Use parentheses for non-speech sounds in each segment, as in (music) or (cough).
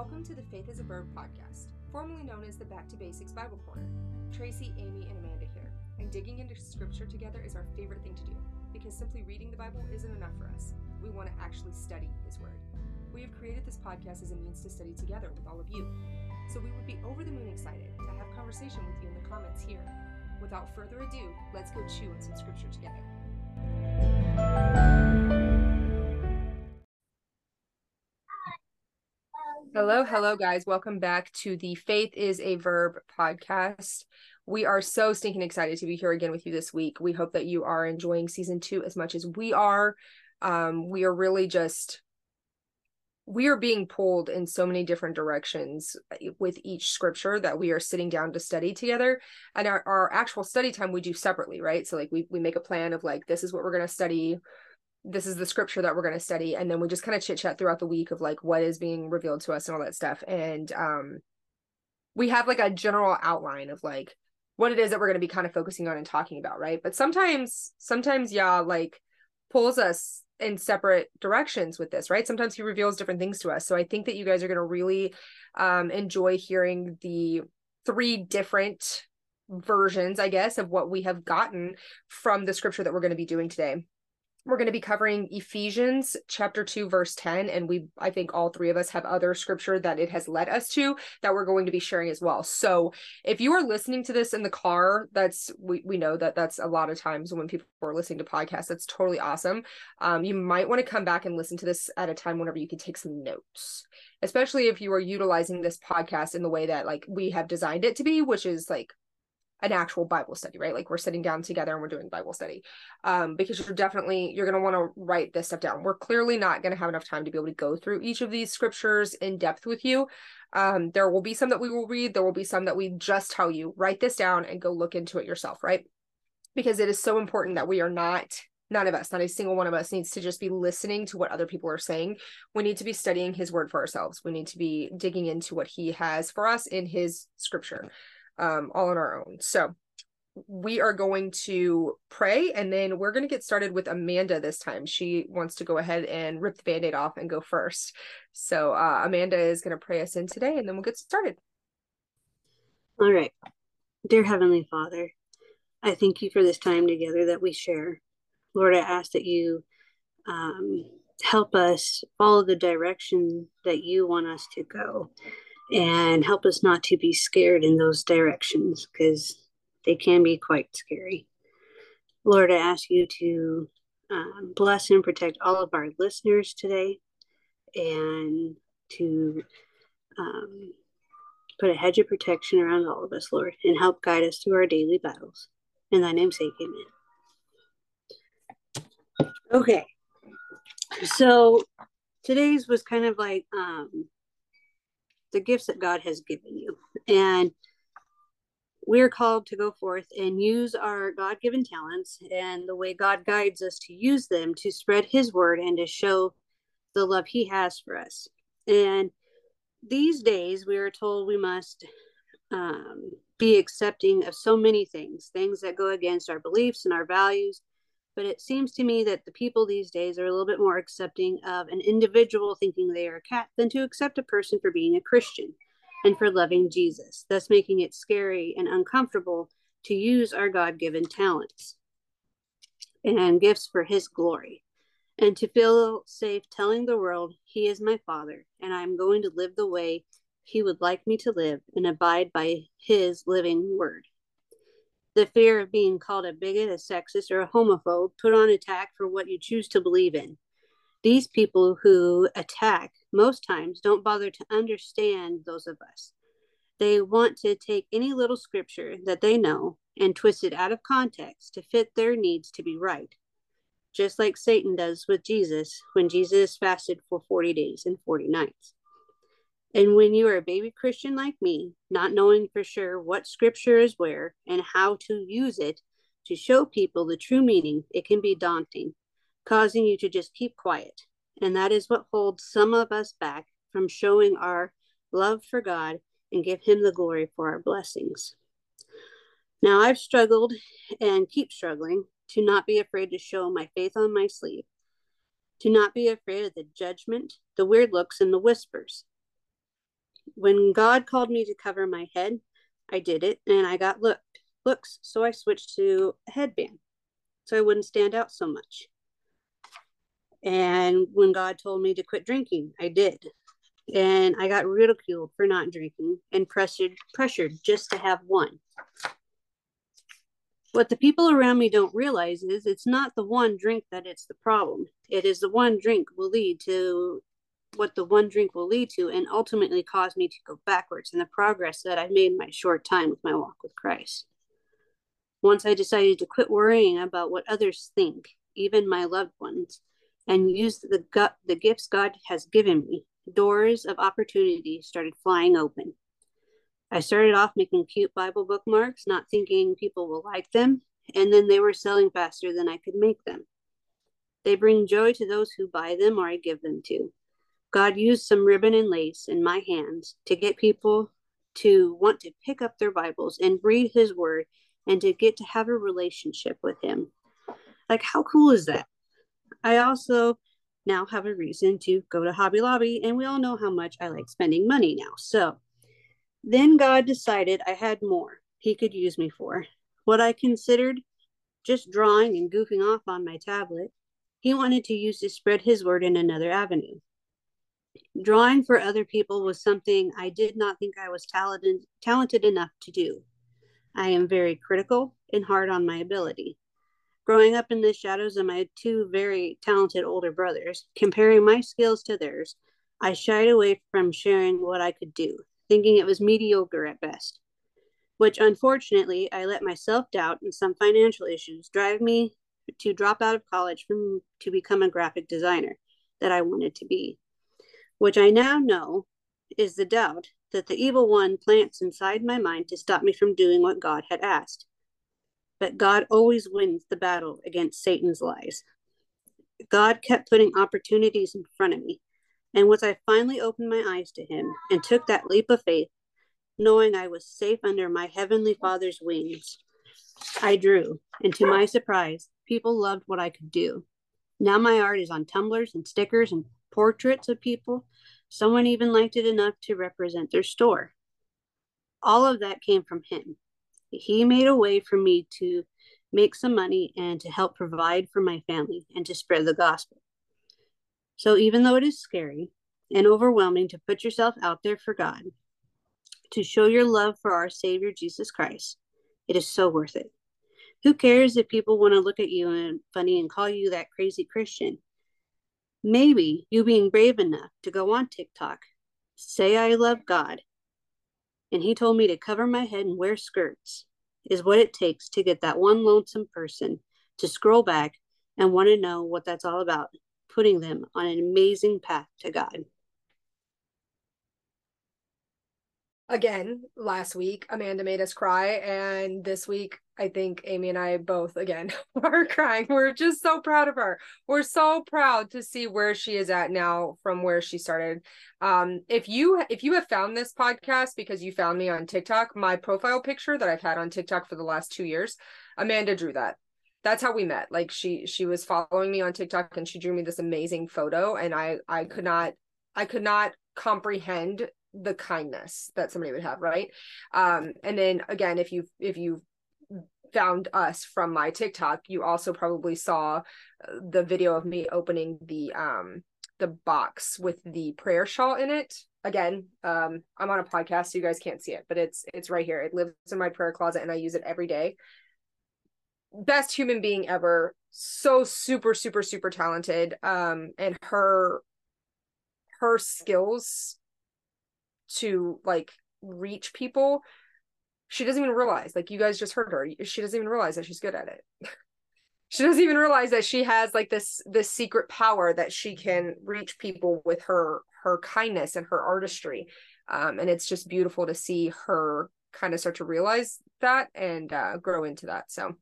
Welcome to the Faith is a Verb podcast, formerly known as the Back to Basics Bible Corner. Tracy, Amy, and Amanda here, and digging into scripture together is our favorite thing to do because simply reading the Bible isn't enough for us. We want to actually study His Word. We have created this podcast as a means to study together with all of you. So we would be over the moon excited to have conversation with you in the comments here. Without further ado, let's go chew on some scripture together. Hello, hello, guys. Welcome back to the Faith is a Verb podcast. We are so stinking excited to be here again with you this week. We hope that you are enjoying season two as much as we are. Um, we are really just we are being pulled in so many different directions with each scripture that we are sitting down to study together and our, our actual study time we do separately right so like we, we make a plan of like this is what we're going to study this is the scripture that we're going to study and then we just kind of chit chat throughout the week of like what is being revealed to us and all that stuff and um we have like a general outline of like what it is that we're going to be kind of focusing on and talking about right? But sometimes sometimes Yah like pulls us in separate directions with this right? Sometimes he reveals different things to us so i think that you guys are going to really um enjoy hearing the three different versions i guess of what we have gotten from the scripture that we're going to be doing today we're going to be covering Ephesians chapter 2 verse 10 and we I think all three of us have other scripture that it has led us to that we're going to be sharing as well. So if you are listening to this in the car that's we we know that that's a lot of times when people are listening to podcasts that's totally awesome. Um you might want to come back and listen to this at a time whenever you can take some notes. Especially if you are utilizing this podcast in the way that like we have designed it to be which is like an actual bible study right? Like we're sitting down together and we're doing bible study. Um because you're definitely you're to want to write this stuff down. We're clearly not going to have enough time to be able to go through each of these scriptures in depth with you. Um there will be some that we will read there will be some that we just tell you write this down and go look into it yourself right? Because it is so important that we are not none of us not a single one of us needs to just be listening to what other people are saying. We need to be studying his word for ourselves. We need to be digging into what he has for us in his scripture um, all on our own. So we are going to pray and then we're going to get started with Amanda this time. She wants to go ahead and rip the band aid off and go first. So uh, Amanda is going to pray us in today and then we'll get started. All right. Dear Heavenly Father, I thank you for this time together that we share. Lord, I ask that you um, help us follow the direction that you want us to go and help us not to be scared in those directions because they can be quite scary. Lord, I ask you to um, bless and protect all of our listeners today and to um, put a hedge of protection around all of us, Lord, and help guide us through our daily battles. In thy name's sake, amen. Okay. So today's was kind of like um, the gifts that God has given you. And we're called to go forth and use our God given talents and the way God guides us to use them to spread His word and to show the love He has for us. And these days, we are told we must um, be accepting of so many things, things that go against our beliefs and our values, but it seems to me that the people these days are a little bit more accepting of an individual thinking they are a cat than to accept a person for being a Christian and for loving Jesus, thus making it scary and uncomfortable to use our God given talents and gifts for His glory, and to feel safe telling the world, He is my Father, and I am going to live the way He would like me to live and abide by His living word the fear of being called a bigot, a sexist, or a homophobe put on attack for what you choose to believe in. These people who attack most times don't bother to understand those of us. They want to take any little scripture that they know and twist it out of context to fit their needs to be right, just like Satan does with Jesus when Jesus fasted for 40 days and 40 nights. And when you are a baby Christian like me, not knowing for sure what scripture is where and how to use it to show people the true meaning, it can be daunting, causing you to just keep quiet. And that is what holds some of us back from showing our love for God and give Him the glory for our blessings. Now, I've struggled and keep struggling to not be afraid to show my faith on my sleeve, to not be afraid of the judgment, the weird looks, and the whispers When God called me to cover my head, I did it and I got looked looks, so I switched to a headband so I wouldn't stand out so much. And when God told me to quit drinking, I did. And I got ridiculed for not drinking and pressured pressured just to have one. What the people around me don't realize is it's not the one drink that it's the problem. It is the one drink will lead to what the one drink will lead to and ultimately cause me to go backwards in the progress that I've made in my short time with my walk with Christ. Once I decided to quit worrying about what others think, even my loved ones, and use the the gifts God has given me, doors of opportunity started flying open. I started off making cute Bible bookmarks, not thinking people will like them, and then they were selling faster than I could make them. They bring joy to those who buy them or I give them to. God used some ribbon and lace in my hands to get people to want to pick up their Bibles and read His Word and to get to have a relationship with Him. Like, how cool is that? I also now have a reason to go to Hobby Lobby, and we all know how much I like spending money now. So, then God decided I had more He could use me for. What I considered just drawing and goofing off on my tablet, He wanted to use to spread His word in another avenue. Drawing for other people was something I did not think I was talented, talented enough to do. I am very critical and hard on my ability. Growing up in the shadows of my two very talented older brothers, comparing my skills to theirs, I shied away from sharing what I could do thinking it was mediocre at best, which unfortunately I let my self doubt and some financial issues drive me to drop out of college from, to become a graphic designer that I wanted to be, which I now know is the doubt that the evil one plants inside my mind to stop me from doing what God had asked. But God always wins the battle against Satan's lies. God kept putting opportunities in front of me, and once I finally opened my eyes to him and took that leap of faith, knowing I was safe under my heavenly Father's wings, I drew, and to my surprise, people loved what I could do. Now my art is on tumblers and stickers and portraits of people. Someone even liked it enough to represent their store. All of that came from him. He made a way for me to make some money and to help provide for my family and to spread the gospel. So even though it is scary and overwhelming to put yourself out there for God, to show your love for our Savior Jesus Christ, it is so worth it. Who cares if people want to look at you and funny and call you that crazy Christian? Maybe you being brave enough to go on TikTok, say I love God, and he told me to cover my head and wear skirts is what it takes to get that one lonesome person to scroll back and want to know what that's all about putting them on an amazing path to God. Again, last week, Amanda made us cry. And this week, I think Amy and I both, again, (laughs) are crying. We're just so proud of her. We're so proud to see where she is at now from where she started. Um, if you if you have found this podcast because you found me on TikTok, my profile picture that I've had on TikTok for the last two years, Amanda drew that that's how we met like she she was following me on tiktok and she drew me this amazing photo and i i could not i could not comprehend the kindness that somebody would have right? Um and then again if you if you found us from my tiktok you also probably saw uh, the video of me opening the um the box with the prayer shawl in it. Again um i'm on a podcast so you guys can't see it but it's it's right here. It lives in my prayer closet and i use it every day. Best human being ever. So super super super talented. Um and her her skills to like reach people she doesn't even realize like you guys just heard her she doesn't even realize that she's good at it. (laughs) She doesn't even realize that she has like this this secret power that she can reach people with her her kindness and her artistry um and it's just beautiful to see her kind of start to realize that and uh, grow into that so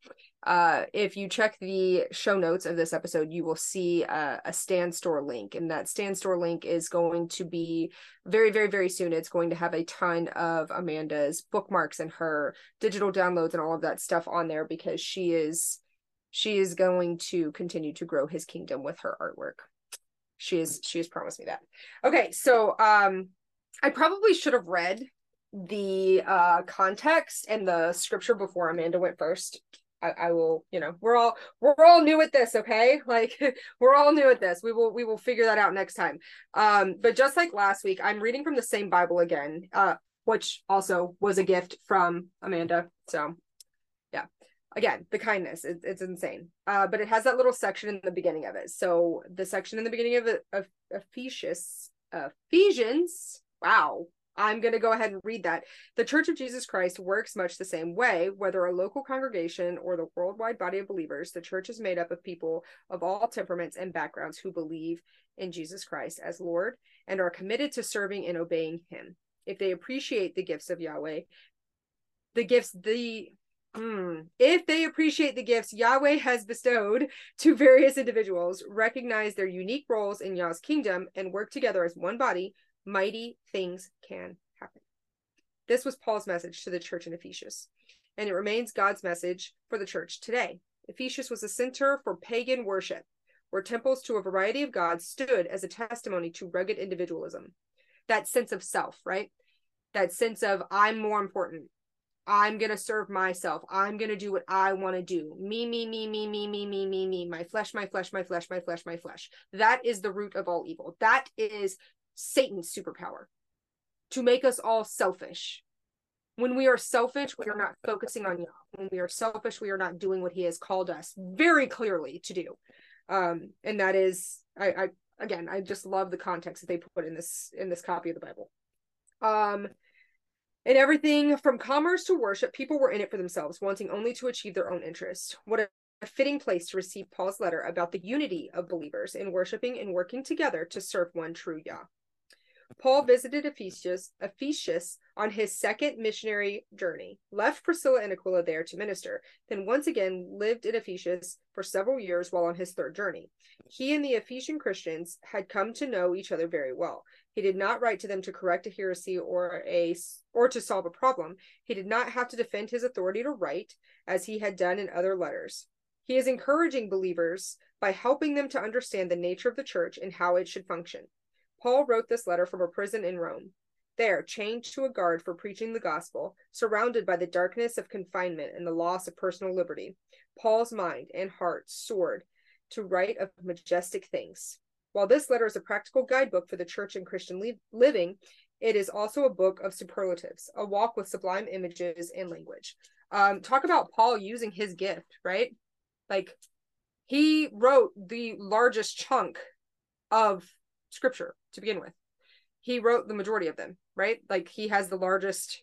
uh, if you check the show notes of this episode, you will see a, a Stan Store link, and that Stan Store link is going to be very, very, very soon. It's going to have a ton of Amanda's bookmarks and her digital downloads and all of that stuff on there because she is she is going to continue to grow his kingdom with her artwork. She is she has promised me that. Okay, so um I probably should have read the uh context and the scripture before Amanda went first. I, I will, you know, we're all we're all new at this, okay? (laughs) Like we're all new at this. We will we will figure that out next time. Um, but just like last week, I'm reading from the same Bible again, uh, which also was a gift from Amanda. So yeah. Again, the kindness, it, it's insane. Uh, but it has that little section in the beginning of it. So the section in the beginning of it of Ephesians, Ephesians, wow, I'm going to go ahead and read that. The Church of Jesus Christ works much the same way, whether a local congregation or the worldwide body of believers. The church is made up of people of all temperaments and backgrounds who believe in Jesus Christ as Lord and are committed to serving and obeying Him. If they appreciate the gifts of Yahweh, the gifts, the Mm. If they appreciate the gifts Yahweh has bestowed to various individuals, recognize their unique roles in Yah's kingdom, and work together as one body, mighty things can happen. This was Paul's message to the church in Ephesus, and it remains God's message for the church today. Ephesus was a center for pagan worship, where temples to a variety of gods stood as a testimony to rugged individualism. That sense of self, right? That sense of I'm more important. I'm going to serve myself. I'm going to do what I want to do. Me, me, me, me, me, me, me, me, me, my flesh, my flesh, my flesh, my flesh, my flesh. That is the root of all evil. That is Satan's superpower to make us all selfish. When we are selfish, we are not focusing on Yah. When we are selfish, we are not doing what He has called us very clearly to do. Um, and that is, I, I again, I just love the context that they put in this in this copy of the Bible. Um, in everything from commerce to worship, people were in it for themselves, wanting only to achieve their own interests. What a a fitting place to receive Paul's letter about the unity of believers in worshiping and working together to serve one true Yah. Paul visited Ephesus, Ephesus on his second missionary journey, left Priscilla and Aquila there to minister, then once again lived in Ephesus for several years while on his third journey. He and the Ephesian Christians had come to know each other very well. He did not write to them to correct a heresy or a or to solve a problem. He did not have to defend his authority to write, as he had done in other letters. He is encouraging believers by helping them to understand the nature of the church and how it should function. Paul wrote this letter from a prison in Rome. There, chained to a guard for preaching the gospel, surrounded by the darkness of confinement and the loss of personal liberty, Paul's mind and heart soared to write of majestic things. While this letter is a practical guidebook for the church and Christian li- living, it is also a book of superlatives, a walk with sublime images and language. Um, talk about Paul using his gift, right? Like he wrote the largest chunk of scripture to begin with. He wrote the majority of them, right? Like he has the largest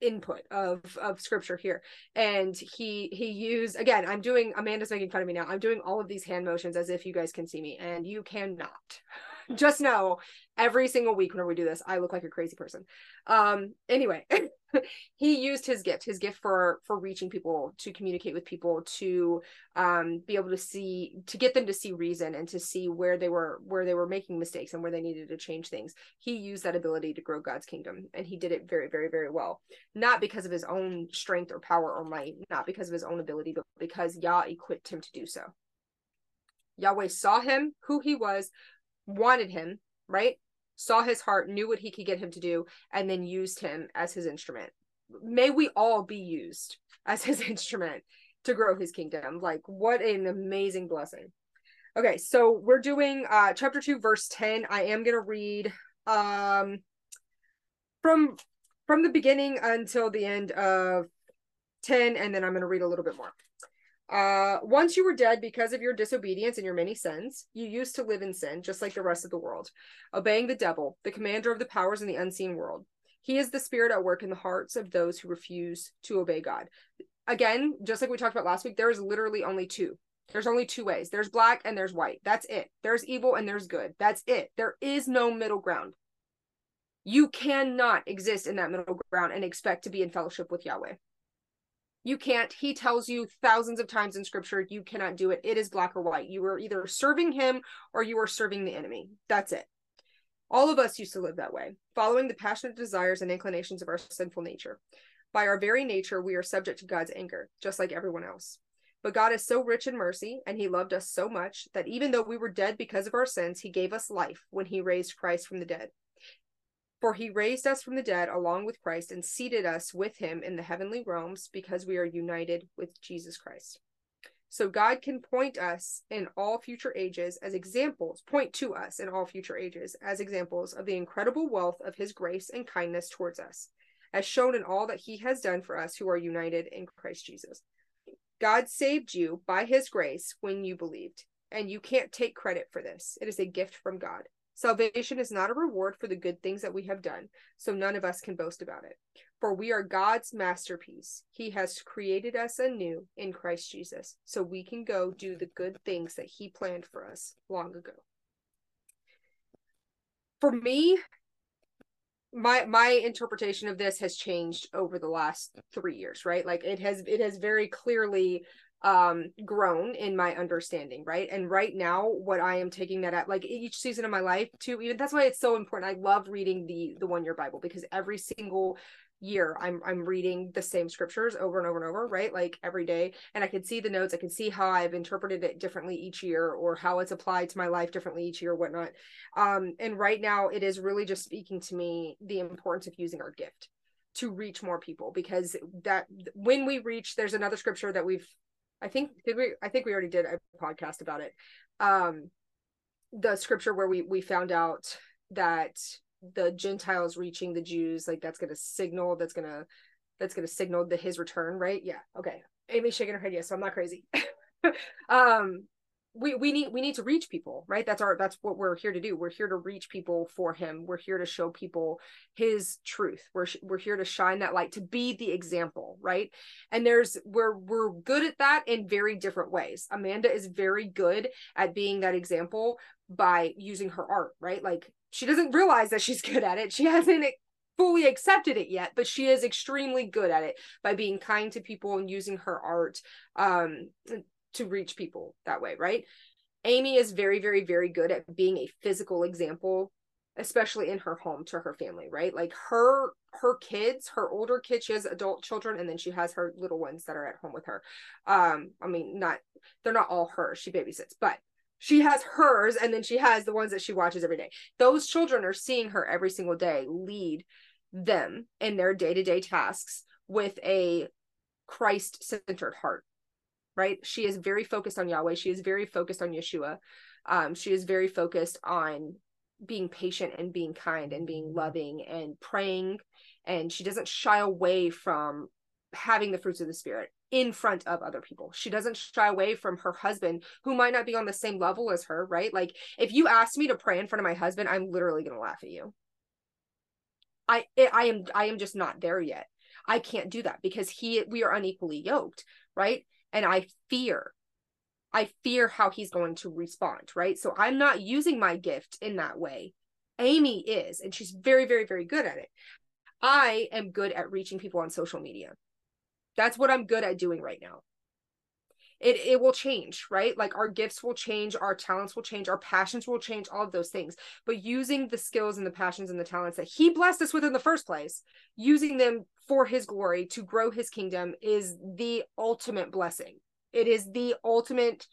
input of of scripture here and he he used again i'm doing amanda's making fun of me now i'm doing all of these hand motions as if you guys can see me and you cannot (laughs) just know every single week whenever we do this i look like a crazy person um anyway (laughs) (laughs) he used his gift his gift for for reaching people to communicate with people to um be able to see to get them to see reason and to see where they were where they were making mistakes and where they needed to change things. He used that ability to grow god's kingdom and he did it very very very well. Not because of his own strength or power or might not because of his own ability but because yah equipped him to do so. Yahweh saw him who he was wanted him, right? Saw his heart, knew what he could get him to do, and then used him as his instrument. May we all be used as his (laughs) instrument to grow his kingdom. Like, what an amazing blessing. Okay, so we're doing uh chapter 2 verse 10. I am going to read um from from the beginning until the end of 10 and then I'm going to read a little bit more. Uh, once you were dead because of your disobedience and your many sins, you used to live in sin, just like the rest of the world, obeying the devil, the commander of the powers in the unseen world. He is the spirit at work in the hearts of those who refuse to obey God. Again, just like we talked about last week, there is literally only two. There's only two ways. There's black and there's white. That's it. There's evil and there's good. That's it. There is no middle ground. You cannot exist in that middle ground and expect to be in fellowship with Yahweh. You can't. He tells you thousands of times in scripture, you cannot do it. It is black or white. You are either serving him or you are serving the enemy. That's it. All of us used to live that way, following the passionate desires and inclinations of our sinful nature. By our very nature, we are subject to God's anger, just like everyone else. But God is so rich in mercy, and He loved us so much that even though we were dead because of our sins, He gave us life when He raised Christ from the dead. For he raised us from the dead along with Christ and seated us with him in the heavenly realms because we are united with Jesus Christ. So God can point us in all future ages as examples, point to us in all future ages as examples of the incredible wealth of his grace and kindness towards us, as shown in all that he has done for us who are united in Christ Jesus. God saved you by his grace when you believed, and you can't take credit for this. It is a gift from God. Salvation is not a reward for the good things that we have done, so none of us can boast about it. For we are God's masterpiece. He has created us anew in Christ Jesus, so we can go do the good things that He planned for us long ago. For me, my my interpretation of this has changed over the last 3 years, right? Like it has it has very clearly um grown in my understanding right? And right now what i am taking that at like each season of my life too even that's why it's so important. I love reading the the one year bible because every single year i'm i'm reading the same scriptures over and over and over right? Like every day. And i can see the notes. I can see how i've interpreted it differently each year or how it's applied to my life differently each year whatnot. Um and right now it is really just speaking to me the importance of using our gift to reach more people because that when we reach there's another scripture that we've I think did we I think we already did a podcast about it. Um the scripture where we we found out that the Gentiles reaching the Jews, like that's gonna signal that's gonna that's gonna signal the his return, right? Yeah. Okay. Amy's shaking her head, yes, so I'm not crazy. (laughs) um we we need we need to reach people right? That's our that's what we're here to do. We're here to reach people for him. We're here to show people his truth. We're we're here to shine that light to be the example right? And there's we're we're good at that in very different ways. Amanda is very good at being that example by using her art right? Like she doesn't realize that she's (laughs) good at it. She hasn't fully accepted it yet but she is extremely good at it by being kind to people and using her art um to reach people that way, right? Amy is very, very, very good at being a physical example, especially in her home to her family, right? Like her her kids, her older kids, she has adult children, and then she has her little ones that are at home with her. Um, I mean, not they're not all hers, she babysits, but she has hers, and then she has the ones that she watches every day. Those children are seeing her every single day lead them in their day-to-day tasks with a Christ-centered heart right? She is very focused on Yahweh. She is very focused on Yeshua. Um, she is very focused on being patient and being kind and being loving and praying. And she doesn't shy away from having the fruits of the Spirit in front of other people. She doesn't shy away from her husband, who might not be on the same level as her, right? Like, if you ask me to pray in front of my husband, I'm literally going to laugh at you. I I am I am just not there yet. I can't do that because he we are unequally yoked, right? And I fear. I fear how he's going to respond, right? So I'm not using my gift in that way. Amy is, and she's very, very, very good at it. I am good at reaching people on social media. That's what I'm good at doing right now. It it will change, right? Like our gifts will change, our talents will change, our passions will change, all of those things. But using the skills and the passions and the talents that he blessed us with in the first place, using them for his glory to grow his kingdom is the ultimate blessing. It is the ultimate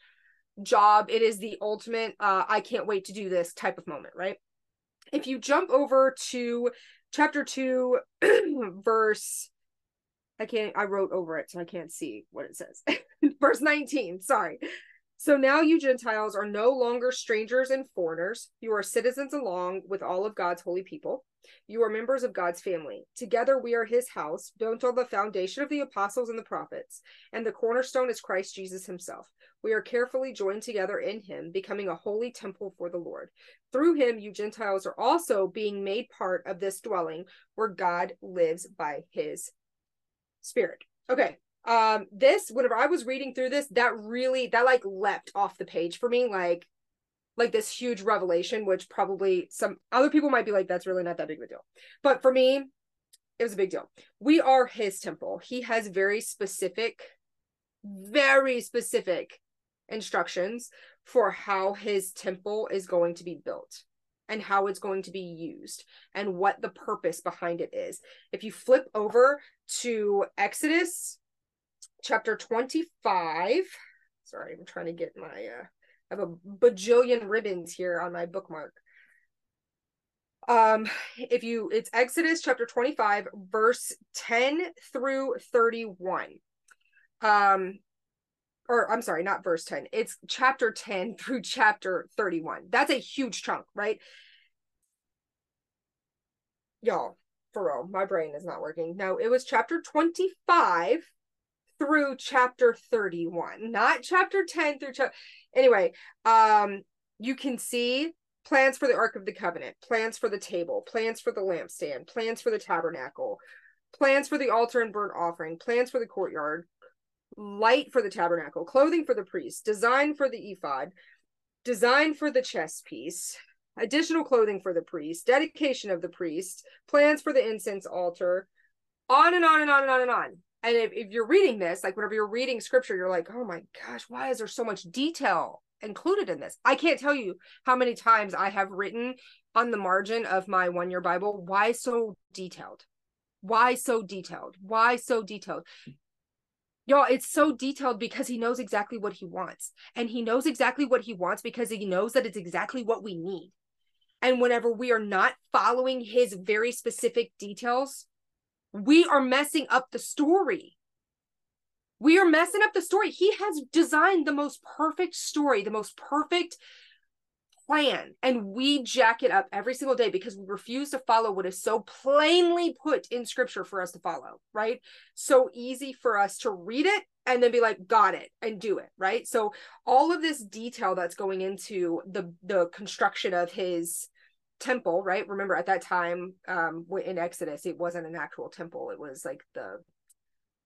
job. It is the ultimate uh I can't wait to do this type of moment, right? If you jump over to chapter 2 (clears throat) verse I can't I wrote over it so I can't see what it says. (laughs) Verse 19, sorry. So now you Gentiles are no longer strangers and foreigners. You are citizens along with all of God's holy people. You are members of God's family. Together we are his house, built on the foundation of the apostles and the prophets, and the cornerstone is Christ Jesus himself. We are carefully joined together in him, becoming a holy temple for the Lord. Through him, you Gentiles are also being made part of this dwelling where God lives by his spirit. Okay, um this whenever i was reading through this that really that like leapt off the page for me like like this huge revelation which probably some other people might be like that's really not that big of a deal. But for me it was a big deal. We are his temple. He has very specific very specific instructions for how his temple is going to be built and how it's going to be used and what the purpose behind it is. If you flip over to exodus chapter 25. Sorry, I'm trying to get my uh I have a bajillion ribbons here on my bookmark. Um, if you, it's Exodus chapter 25, verse 10 through 31. Um, or I'm sorry, not verse 10. It's chapter 10 (laughs) through chapter 31. That's a huge chunk, right? Y'all, for real, my brain is not working. No, it was chapter 25 through chapter 31, not chapter 10 through chapter. Anyway, um, you can see plans for the Ark of the Covenant, plans for the table, plans for the lampstand, plans for the tabernacle, plans for the altar and burnt offering, plans for the courtyard, light for the tabernacle, clothing for the priest, design for the ephod, design for the chest piece, additional clothing for the priest, dedication of the priest, plans for the incense altar, on and on and on and on and on. And if, if you're reading this, like whenever you're reading scripture, you're like, oh my gosh, why is there so much detail included in this? I can't tell you how many times I have written on the margin of my one year Bible, why so detailed? Why so detailed? Why so detailed? Y'all, it's so detailed because he knows exactly what he wants. And he knows exactly what he wants because he knows that it's exactly what we need. And whenever we are not following his very specific details, we are messing up the story. We are messing up the story. He has designed the most perfect story, the most perfect plan and we jack it up every single day because we refuse to follow what is so plainly put in scripture for us to follow right so easy for us to read it and then be like got it and do it right so all of this detail that's going into the the construction of his temple right remember at that time um in exodus it wasn't an actual temple it was like the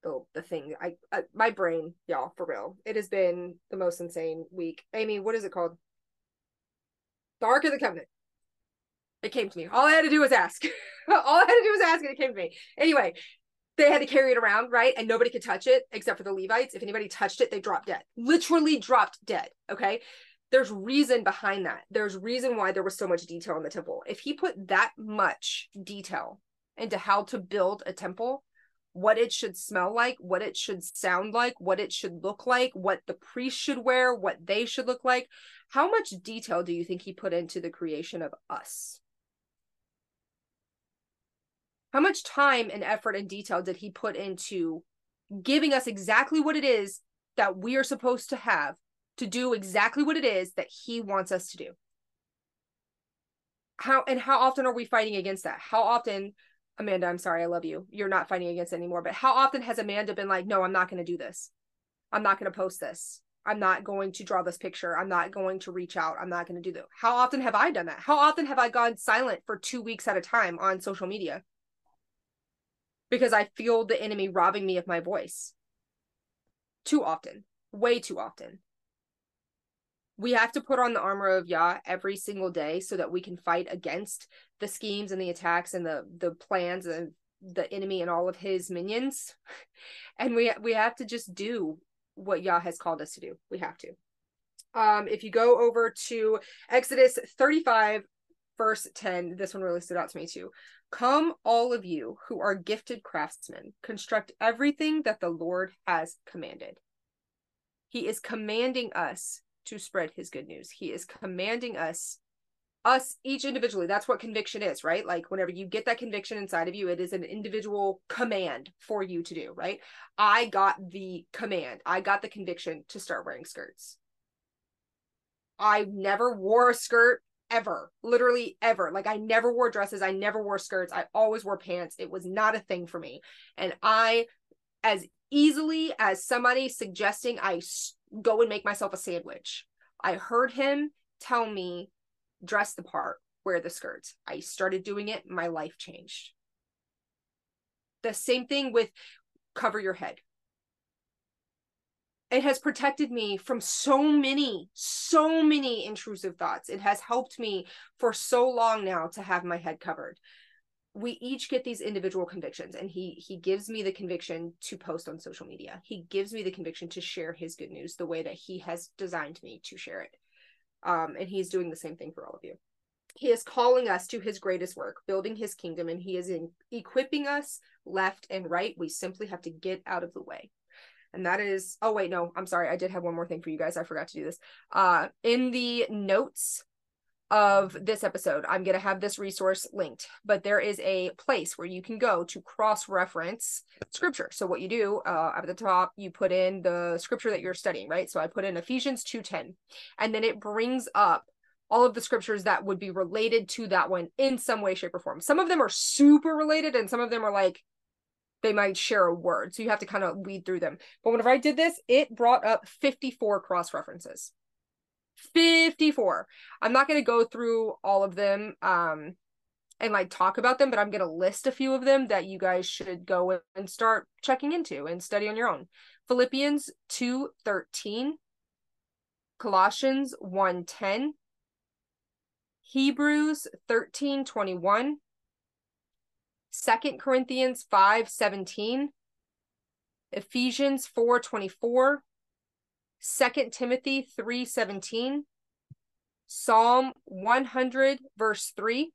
the, the thing I, I my brain y'all for real it has been the most insane week amy what is it called the Ark of the Covenant. It came to me. All I had to do was ask. (laughs) All I had to do was ask, and it came to me. Anyway, they had to carry it around, right? And nobody could touch it except for the Levites. If anybody touched it, they dropped dead. Literally dropped dead. Okay. There's reason behind that. There's reason why there was so much detail in the temple. If he put that much detail into how to build a temple, what it should smell like, what it should sound like, what it should look like, what the priest should wear, what they should look like, how much detail do you think he put into the creation of us? How much time and effort and detail did he put into giving us exactly what it is that we are supposed to have to do exactly what it is that he wants us to do? How and how often are we fighting against that? How often Amanda, I'm sorry, I love you. You're not fighting against anymore. But how often has Amanda been like, no, I'm not going to do this. I'm not going to post this. I'm not going to draw this picture. I'm not going to reach out. I'm not going to do that. How often have I done that? How often have I gone silent for two weeks at a time on social media? Because I feel the enemy robbing me of my voice. Too often, way too often. We have to put on the armor of Yah every single day so that we can fight against the schemes and the attacks and the the plans and the enemy and all of his minions. (laughs) And we we have to just do what Yah has called us to do. We have to. Um, if you go over to Exodus 35, verse 10, this one really stood out to me too. Come, all of you who are gifted craftsmen, construct everything that the Lord has commanded. He is commanding us to spread his good news. He is commanding us us each individually. That's what conviction is right? Like whenever you get that conviction inside of you it is an individual command for you to do right? I got the command. I got the conviction to start wearing skirts. I never wore a skirt ever literally ever. Like i never wore dresses. I never wore skirts. I always wore pants. It was not a thing for me. And i as easily as somebody suggesting i go and make myself a sandwich i heard him tell me dress the part, wear the skirts. I started doing it, my life changed. The same thing with cover your head. It has protected me from so many, so many intrusive thoughts. It has helped me for so long now to have my head covered. We each get these individual convictions and he he gives me the conviction to post on social media. He gives me the conviction to share his good news the way that he has designed me to share it. Um, and he's doing the same thing for all of you. He is calling us to his greatest work, building his kingdom, and he is in, equipping us left and right. We simply have to get out of the way. And that is, oh, wait, no, I'm sorry. I did have one more thing for you guys. I forgot to do this. Uh, in the notes of this episode, I'm going to have this resource linked, but there is a place where you can go to cross reference scripture. So, what you do uh, at the top, you put in the scripture that you're studying, right? So, I put in Ephesians 2:10, and then it brings up all of the scriptures that would be related to that one in some way, shape, or form. Some of them are super related, and some of them are like they might share a word. So, you have to kind of weed through them. But whenever I did this, it brought up 54 cross references. 54. I'm not going to go through all of them um and like talk about them, but I'm going to list a few of them that you guys should go and start checking into and study on your own. Philippians 2:13, Colossians 1:10, Hebrews 13:21, 2 Corinthians 5:17, Ephesians 4:24, Second Timothy 3:17, Psalm 100 verse 3,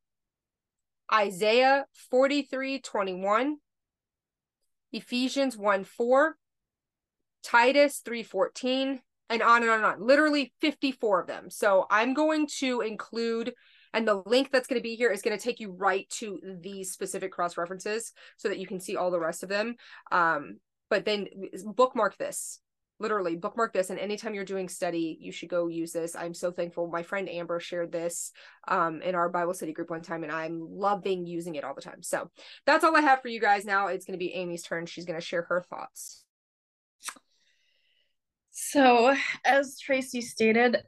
Isaiah 43:21, Ephesians 1 4, Titus 3:14, and on and on and on. Literally 54 of them. So I'm going to include and the link that's going to be here is going to take you right to these specific cross references so that you can see all the rest of them. Um, but then bookmark this literally bookmark this and anytime you're doing study you should go use this. I'm so thankful. My friend amber shared this um, in our bible study group one time and i'm loving using it all the time. So that's all i have for you guys now. It's going to be amy's turn. She's going to share her thoughts. So as tracy stated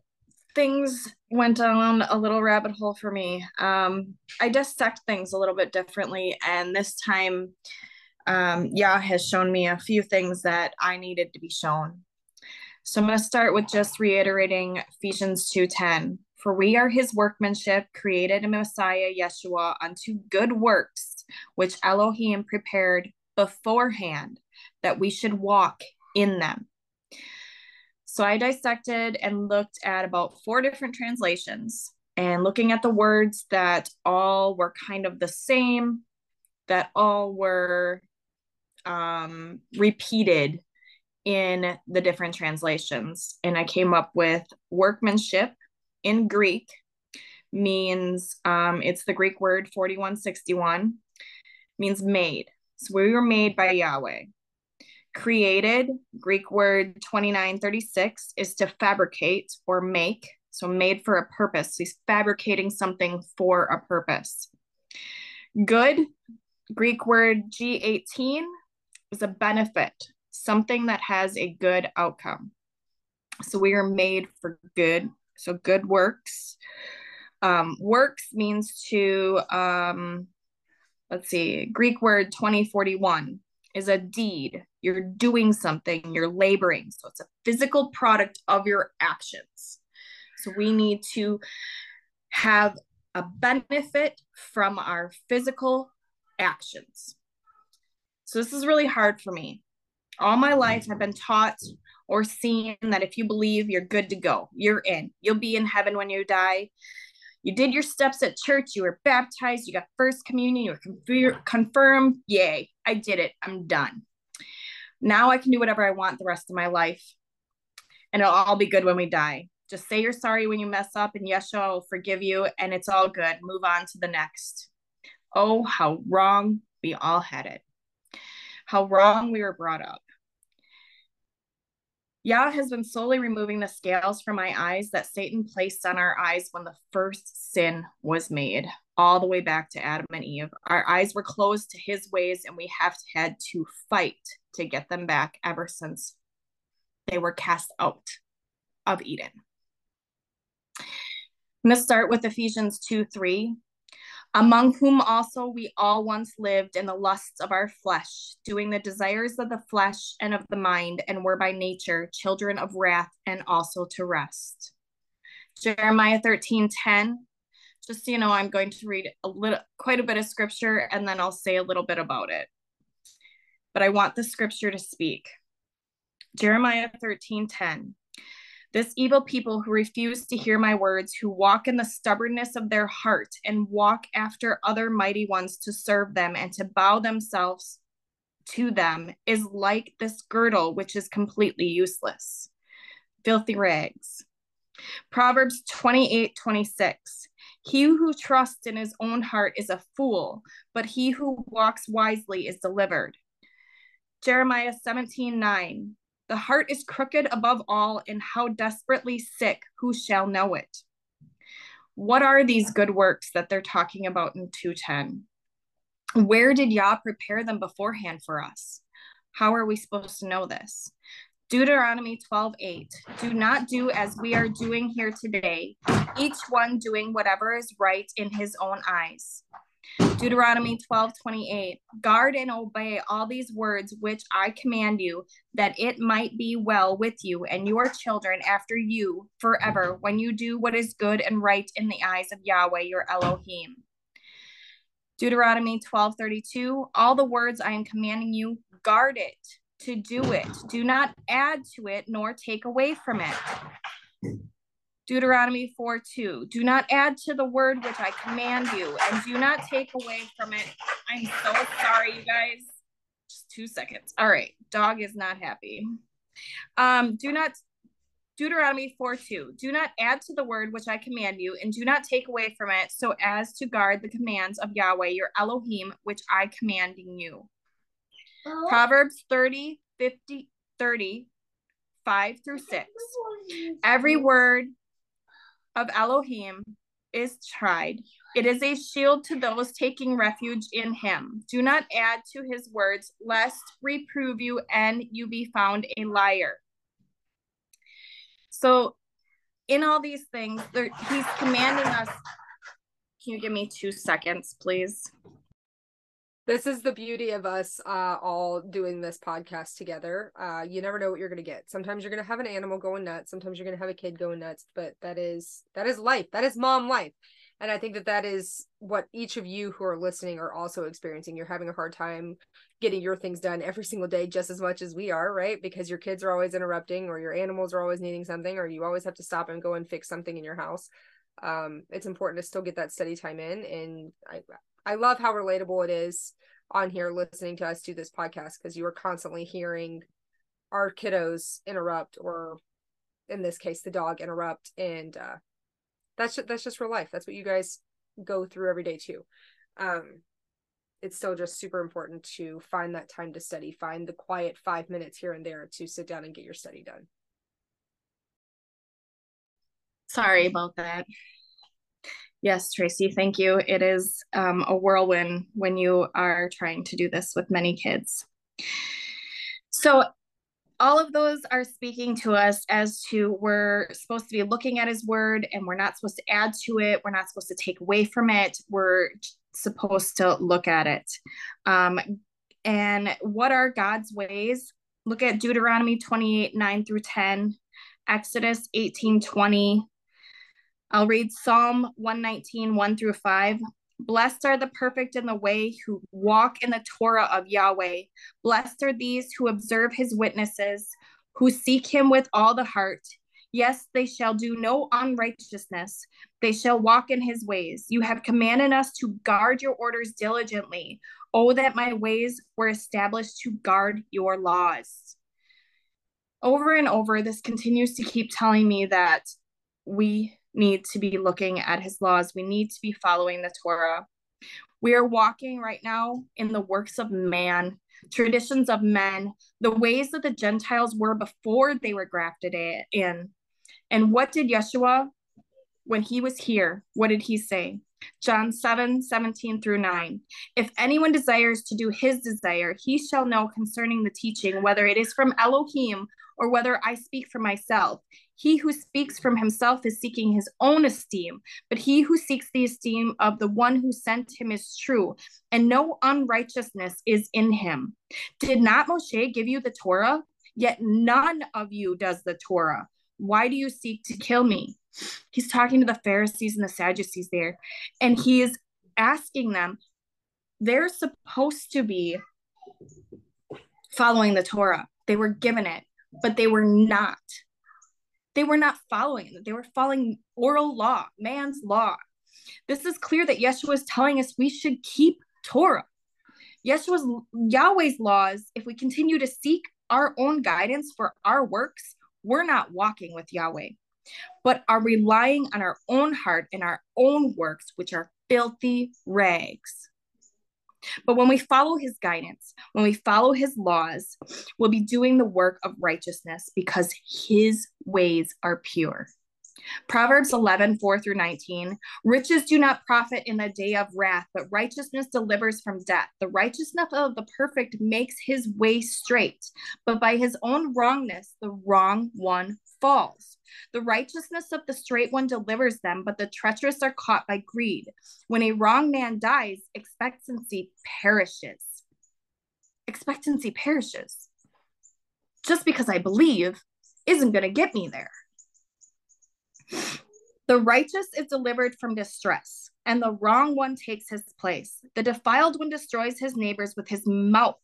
things went down a little rabbit hole for me. Um, i dissect things a little bit differently and this time um, Yah has shown me a few things that I needed to be shown. So I'm going to start with just reiterating Ephesians 2:10. For we are his workmanship, created in Messiah Yeshua unto good works, which Elohim prepared beforehand that we should walk in them. So I dissected and looked at about four different translations and looking at the words that all were kind of the same, that all were um, repeated in the different translations. And I came up with workmanship in Greek means um, it's the Greek word 4161 means made. So we were made by Yahweh. Created, Greek word 2936 is to fabricate or make. So made for a purpose. So He's fabricating something for a purpose. Good, Greek word G18 is a benefit, something that has a good outcome. So we are made for good. So good works. Um, works means to, um, let's see, Greek word 2041 is a deed. You're doing something, you're laboring. So it's a physical product of your actions. So we need to have a benefit from our physical actions. So this is really hard for me. All my mm-hmm. life, I've been taught or seen that if you believe, you're good to go. You're in. You'll be in heaven when you die. You did your steps at church. You were baptized. You got first communion. You were confirmed. Yay, I did it. I'm done. Now I can do whatever I want the rest of my life. And it'll all be good when we die. Just say you're sorry when you mess up, and Yeshua will forgive you, and it's all good. Move on to the next. Oh, how wrong we all had it how wrong we were brought up. Yah has been slowly removing the scales from my eyes that Satan placed on our eyes when the first sin was made, all the way back to Adam and Eve. Our eyes were closed to his ways, and we have had to fight to get them back ever since they were cast out of Eden. I'm going to start with Ephesians 2 3 among whom also we all once lived in the lusts of our flesh, doing the desires of the flesh and of the mind, and were by nature children of wrath and also to rest. Jeremiah 13 10. Just so you know, I'm going to read a little quite a bit of scripture and then I'll say a little bit about it. But I want the scripture to speak. Jeremiah 13 10. This evil people who refuse to hear my words, who walk in the stubbornness of their heart and walk after other mighty ones to serve them and to bow themselves to them, is like this girdle, which is completely useless. Filthy rags. Proverbs 28 26. He who trusts in his own heart is a fool, but he who walks wisely is delivered. Jeremiah 17 9. The heart is crooked above all, and how desperately sick, who shall know it? What are these good works that they're talking about in 210? Where did Yah prepare them beforehand for us? How are we supposed to know this? Deuteronomy 12 8. Do not do as we are doing here today, each one doing whatever is right in his own eyes. Deuteronomy 12 28. Guard and obey all these words which I command you, that it might be well with you and your children after you forever, when you do what is good and right in the eyes of Yahweh your Elohim. Deuteronomy 12 32. All the words I am commanding you, guard it to do it. Do not add to it nor take away from it. Deuteronomy 4 2. Do not add to the word which I command you, and do not take away from it. I'm so sorry, you guys. Just two seconds. All right. Dog is not happy. Um, do not Deuteronomy 4 2. Do not add to the word which I command you, and do not take away from it, so as to guard the commands of Yahweh your Elohim, which I commanding you. Oh. Proverbs 30, 50, 30, 5 through 6. Every word of Elohim is tried. It is a shield to those taking refuge in him. Do not add to his words, lest reprove you and you be found a liar. So, in all these things, there, he's commanding us. Can you give me two seconds, please? This is the beauty of us uh, all doing this podcast together. Uh, you never know what you're going to get. Sometimes you're going to have an animal going nuts. Sometimes you're going to have a kid going nuts but that is that is life. That is mom life. And i think that that is what each of you who are listening are also experiencing. You're having a hard time getting your things done every single day just as much as we are right? Because your kids are always interrupting or your animals are always needing something or you always have to stop and go and fix something in your house. Um, it's important to still get that study time in and i I love how relatable it is on here listening to us do this podcast because you are constantly hearing our kiddos interrupt or in this case the dog interrupt and uh that's just, that's just real life. That's what you guys go through every day too. Um it's still just super important to find that time to study find the quiet 5 minutes here and there to sit down and get your study done. Sorry about that Yes, Tracy, thank you. It is um, a whirlwind when you are trying to do this with many kids. So, all of those are speaking to us as to we're supposed to be looking at his word and we're not supposed to add to it. We're not supposed to take away from it. We're supposed to look at it. Um, and what are God's ways? Look at Deuteronomy 28 9 through 10, Exodus 18 20, I'll read Psalm 119, 1 through 5. Blessed are the perfect in the way who walk in the Torah of Yahweh. Blessed are these who observe his witnesses, who seek him with all the heart. Yes, they shall do no unrighteousness. They shall walk in his ways. You have commanded us to guard your orders diligently. Oh, that my ways were established to guard your laws. Over and over, this continues to keep telling me that we need to be looking at his laws. We need to be following the Torah. We are walking right now in the works of man, traditions of men, the ways that the Gentiles were before they were grafted in. And what did Yeshua, when he was here, what did he say? John 7 17 through 9. If anyone desires to do his desire, he shall know concerning the teaching, whether it is from Elohim or whether I speak for myself. He who speaks from himself is seeking his own esteem, but he who seeks the esteem of the one who sent him is true, and no unrighteousness is in him. Did not Moshe give you the Torah? Yet none of you does the Torah. Why do you seek to kill me? He's talking to the Pharisees and the Sadducees there, and he is asking them, they're supposed to be following the Torah. They were given it, but they were not they were not following. They were following oral law, man's law. This is clear that Yeshua is telling us we should keep Torah. Yeshua's Yahweh's laws, if we continue to seek our own guidance for our works, we're not walking with Yahweh. but are relying on our own heart and our own works, which are filthy rags. But when we follow his guidance, when we follow his laws, we'll be doing the work of righteousness because his ways are pure. Proverbs 11, 4 through 19. Riches do not profit in the day of wrath, but righteousness delivers from death. The righteousness of the perfect makes his way straight, but by his own wrongness, the wrong one falls. The righteousness of the straight one delivers them, but the treacherous are caught by greed. When a wrong man dies, expectancy perishes. Expectancy perishes. Just because I believe isn't going to get me there. The righteous is delivered from distress, and the wrong one takes his place. The defiled one destroys his neighbors with his mouth,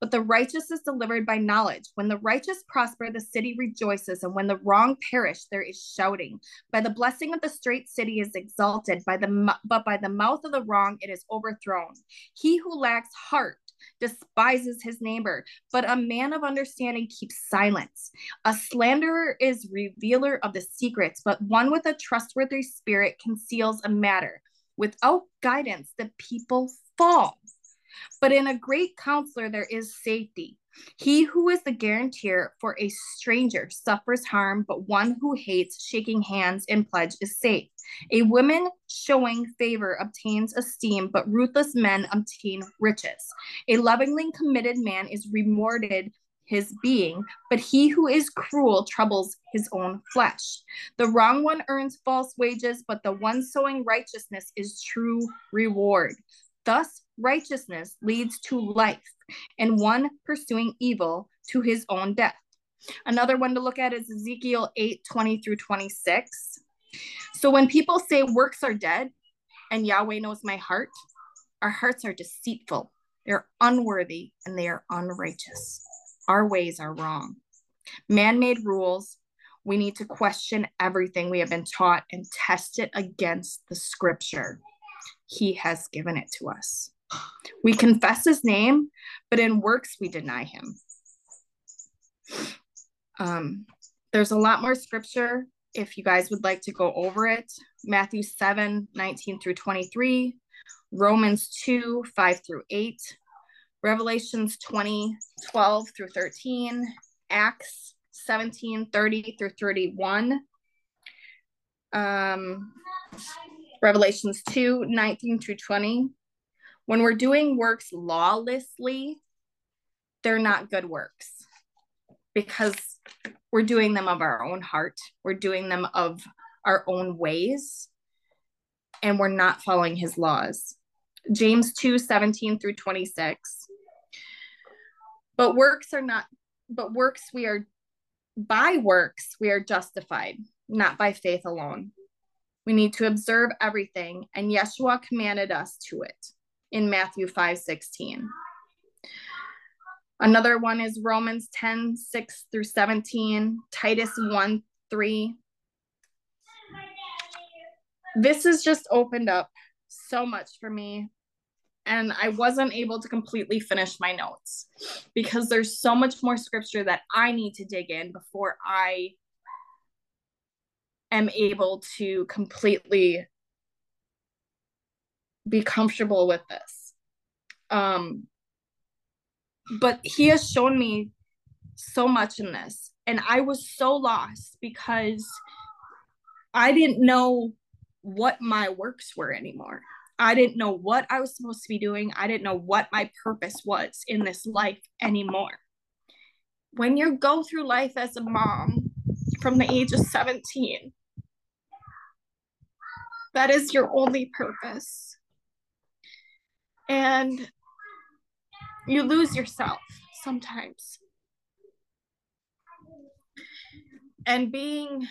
but the righteous is delivered by knowledge. When the righteous prosper, the city rejoices, and when the wrong perish, there is shouting. By the blessing of the straight city is exalted, by the but by the mouth of the wrong it is overthrown. He who lacks heart despises his neighbor, but a man of understanding keeps silence. A slanderer is revealer of the secrets, but one with a trustworthy spirit conceals a matter. Without guidance, the people fall. But in a great counselor, there is safety. He who is the guarantor for a stranger suffers harm, but one who hates shaking hands in pledge is safe. A woman showing favor obtains esteem, but ruthless men obtain riches. A lovingly committed man is rewarded his being, but he who is cruel troubles his own flesh. The wrong one earns false wages, but the one sowing righteousness is true reward. Thus, righteousness leads to life, and one pursuing evil to his own death. Another one to look at is Ezekiel 8 20 through 26. So when people say works are dead and Yahweh knows my heart, our hearts are deceitful, they're unworthy, and they are unrighteous. Our ways are wrong. Man made rules. We need to question everything we have been taught and test it against the scripture. He has given it to us. We confess his name, but in works we deny him. Um, there's a lot more scripture if you guys would like to go over it. Matthew 7 19 through 23, Romans 2 5 through 8, Revelations 20 12 through 13, Acts 17 30 through 31. Um, Revelations 2 19 through 20, when we're doing works lawlessly, they're not good works because we're doing them of our own heart, we're doing them of our own ways, and we're not following his laws. James 2 17 through 26. But works are not, but works we are, by works we are justified, not by faith alone. We need to observe everything, and Yeshua commanded us to it in Matthew 5 16. Another one is Romans 10 6 through 17, Titus 1 3. This has just opened up so much for me. And I wasn't able to completely finish my notes because there's so much more scripture that I need to dig in before I am able to completely be comfortable with this. Um, but he has shown me so much in this. And I was so lost because I didn't know what my works were anymore. I didn't know what I was supposed to be doing. I didn't know what my purpose was in this life anymore. When you go through life as a mom from the age of 17, that is your only purpose and you lose yourself sometimes. And being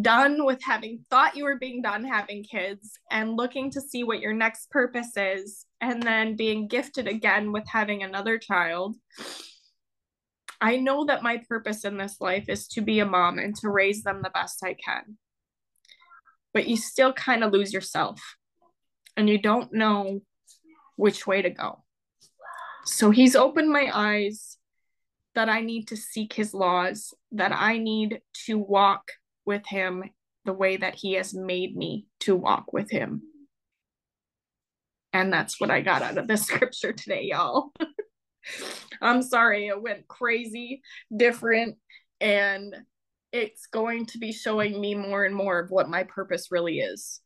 done with having thought you were being done having kids and looking to see what your next purpose is, and then being gifted again with having another child. I know that my purpose in this life is to be a mom and to raise them the best I can. But you still kind of lose yourself and you don't know which way to go. So he's opened my eyes that I need to seek his laws, that I need to walk with him the way that he has made me to walk with him. And that's what I got out of this (laughs) scripture today, y'all. (laughs) I'm sorry, it went crazy, different, and it's going to be showing me more and more of what my purpose really is.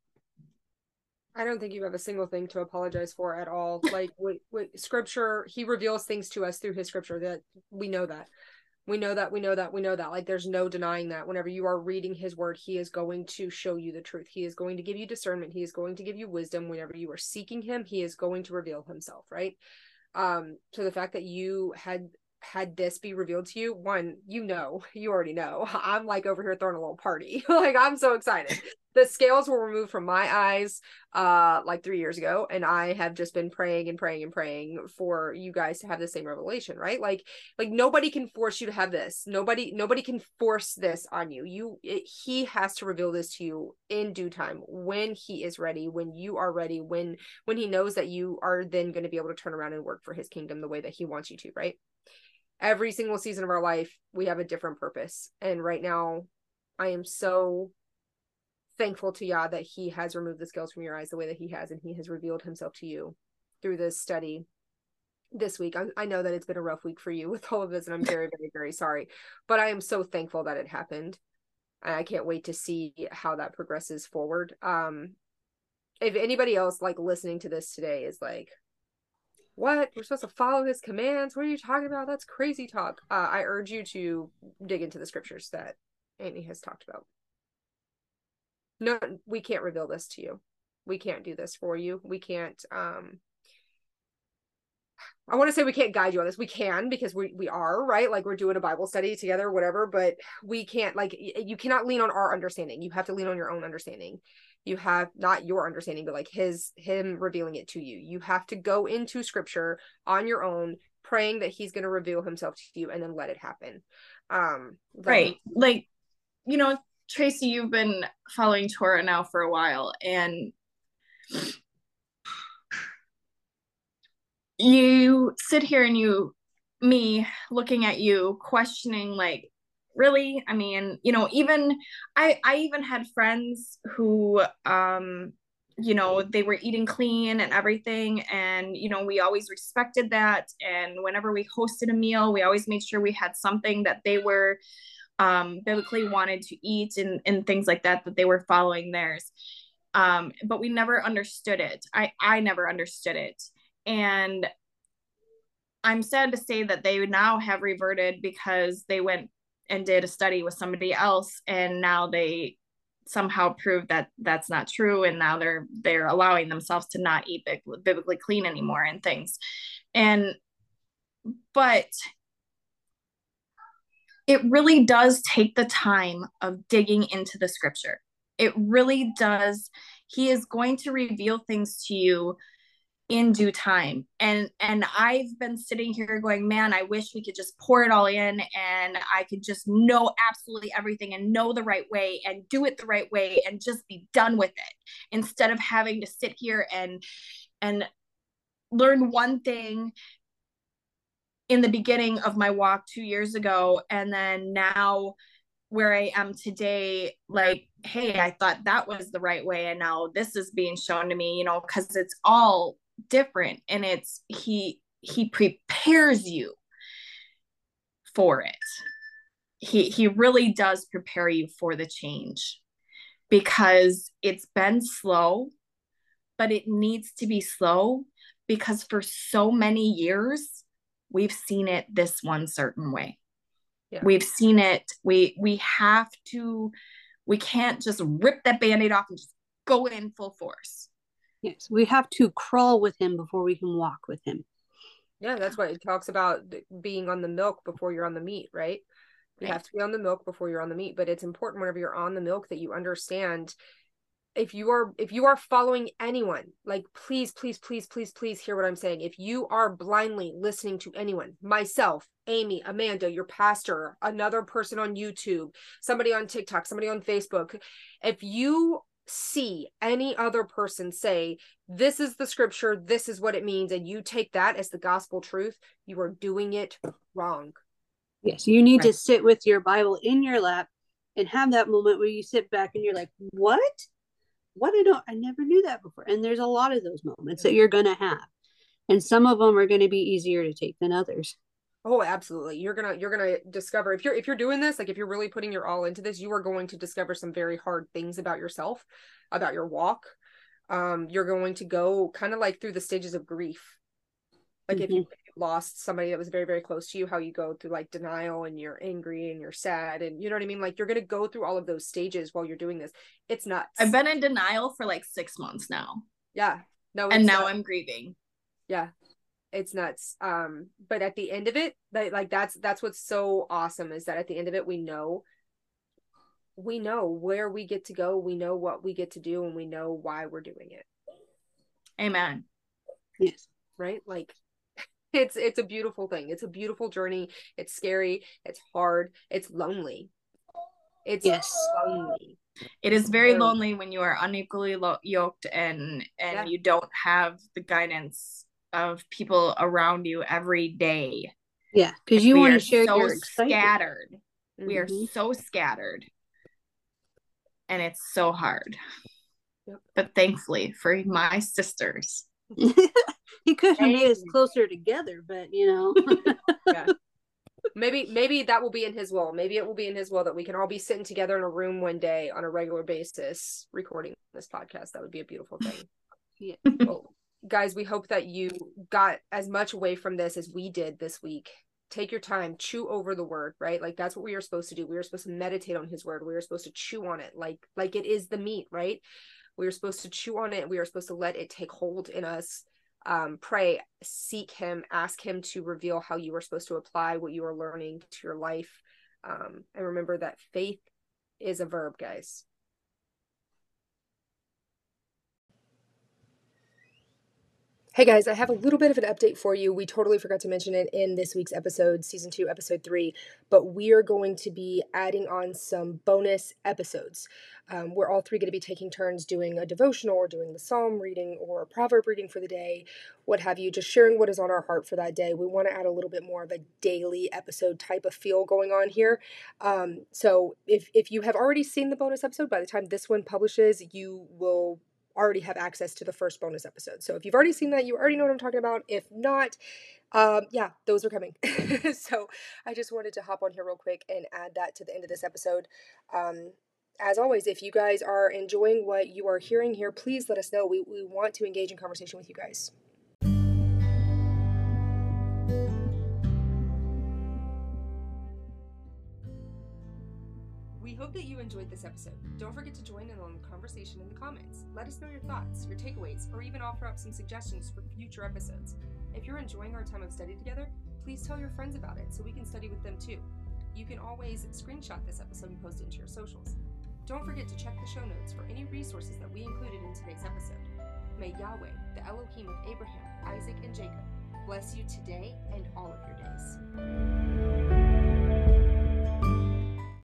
I don't think you have a single thing to apologize for at all. (laughs) Like with, with scripture, he reveals things to us through his scripture that we know that. We know that, we know that, we know that. Like there's no denying that. Whenever you are reading his word, he is going to show you the truth. He is going to give you discernment. He is going to give you wisdom. Whenever you are seeking him, he is going to reveal himself, right? Um, so the fact that you had had this be revealed to you, one, you know, (laughs) you already know. I'm like over here throwing a little party. (laughs) like I'm so excited. (laughs) The scales were removed from my eyes uh like 3 years ago and I have just been praying and praying and praying for you guys to have the same revelation, right? Like like nobody can force you to have this. Nobody nobody can force this on you. You it, he has to reveal this to you in due time when he is ready, when you are ready, when when he knows that you are then going to be able to turn around and work for his kingdom the way that he wants you to, right? Every single season of our life we have a different purpose. And right now i am so thankful to yah that he has removed the scales from your eyes the way that he has and he has revealed himself to you through this study this week. I, I know that it's been a rough week for you (laughs) with all of this and i'm very very very sorry but i am so thankful that it happened. And i can't wait to see how that progresses forward. Um if anybody else like listening to this today is like what? We're supposed to follow his commands? What are you talking about? That's crazy talk. Uh, i urge you to dig into the scriptures that amy has talked about. No we can't reveal this to you. We can't do this for you. We can't um I want to say we can't guide you on this. We can because we we are right, like we're doing a Bible study together, whatever. But we can't like you cannot lean on our understanding. You have to lean on your own understanding you have not your understanding but like his him revealing it to you. You have to go into scripture on your own praying that he's going to reveal himself to you and then let it happen. Um right. like you know tracy you've been following torah now for a while and (sighs) you sit here and you me looking at you questioning like really i mean you know even i i even had friends who um you know they were eating clean and everything and you know we always respected that and whenever we hosted a meal we always made sure we had something that they were um biblically wanted to eat and and things like that that they were following theirs. Um but we never understood it. I i never understood it. And i'm sad to say that they now have reverted because they went and did a study with somebody else and now they somehow proved that that's not true and now they're they're allowing themselves to not eat biblically clean anymore and things. And but it really does take the time of digging into the scripture. It really does he is going to reveal things to you in due time and and i've been sitting here going man i wish we could just pour it all in and i could just know absolutely everything and know the right way and do it the right way and just be done with it instead of having to sit here and and learn one thing in the beginning of my walk 2 years ago and then now where I am today, like, hey, I thought that was the right way. And now this is being shown to me, you know, because it's all different and it's he he prepares you for it. He he really does prepare you for the change because it's been slow but it needs to be slow because for so many years we've seen it this one certain way. Yeah. we've seen it. We we have to we can't just rip that band-aid off and just go in full force Yes, we have to crawl with him before we can walk with him. Yeah, that's what it talks about being on the milk before you're on the meat, right? You right. have to be on the milk before you're on the meat, but it's important whenever you're on the milk that you understand if you are if you are following anyone like please please please please please hear what i'm saying if you are blindly listening to anyone myself amy amanda your pastor another person on youtube somebody on tiktok somebody on facebook if you see any other person say, This is the scripture, this is what it means, and you take that as the gospel truth, you are doing it wrong. Yes, you need to sit with your Bible in your lap and have that moment where you sit back and you're like, "What? What I don't I never knew that before." And there's a lot of those moments that mm-hmm. you're going to have. And some of them are going to be easier to take than others. Oh, absolutely. You're gonna you're gonna discover if you're if you're doing this, like if you're really putting your all into this, you are going to discover some very hard things about yourself, about your walk. Um, you're going to go kind of like through the stages of grief. Like if you if you lost somebody that was very, very close to you, how you go through like denial and you're angry and you're sad and you know what I mean? Like you're gonna go through all of those stages while you're doing this. It's nuts. I've been in denial for like six months now, yeah. No, and now nuts. I'm grieving. yeah it's nuts um but at the end of it that like that's that's what's so awesome is that at the end of it we know we know where we get to go we know what we get to do and we know why we're doing it Amen. Yes. right like (laughs) it's it's a beautiful thing it's a beautiful journey it's scary it's hard it's lonely it's Yes. lonely It is very Very. lonely when you are unequally lo- yoked and and Yeah. you don't have the guidance of people around you every day. Yeah, because you we want to share so your excitement. scattered. We are Mhm. so scattered, and it's so hard. Yep. But thankfully for my sisters, (laughs) he could have made us closer together, but you know, (laughs) (laughs) maybe maybe that will be in his will maybe it will be in his will that we can all be sitting together in a room one day on a regular basis recording this podcast that would be a beautiful thing Yeah. well, guys we hope that you got as much away from this as we did this week. Take your time chew over the word right? Like that's what we are supposed to do. We are supposed to meditate on his word. We are supposed to chew on it like like it is the meat right? We are supposed to chew on it. We are supposed to let it take hold in us um, pray, seek Him, ask Him to reveal how you are supposed to apply what you are learning to your life. Um, and remember that faith is a verb, guys. Hey guys, I have a little bit of an update for you. We totally forgot to mention it in this week's episode, season two, episode three, but we are going to be adding on some bonus episodes. Um, we're all three going to be taking turns doing a devotional or doing the psalm reading or a proverb reading for the day, what have you, just sharing what is on our heart for that day. We want to add a little bit more of a daily episode type of feel going on here. Um, so if, if you have already seen the bonus episode, by the time this one publishes, you will already have access to the first bonus episode. So if you've already seen that, you already know what I'm talking about. If not, um, yeah, those are coming. (laughs) so I just wanted to hop on here real quick and add that to the end of this episode. Um, as always, if you guys are enjoying what you are hearing here, please let us know. We, we want to engage in conversation with you guys. Hope that you enjoyed this episode. Don't forget to join in on the conversation in the comments. Let us know your thoughts, your takeaways, or even offer up some suggestions for future episodes. If you're enjoying our time of study together, please tell your friends about it so we can study with them too. You can always screenshot this episode and post it into your socials. Don't forget to check the show notes for any resources that we included in today's episode. May Yahweh, the Elohim of Abraham, Isaac, and Jacob, bless you today and all of your days.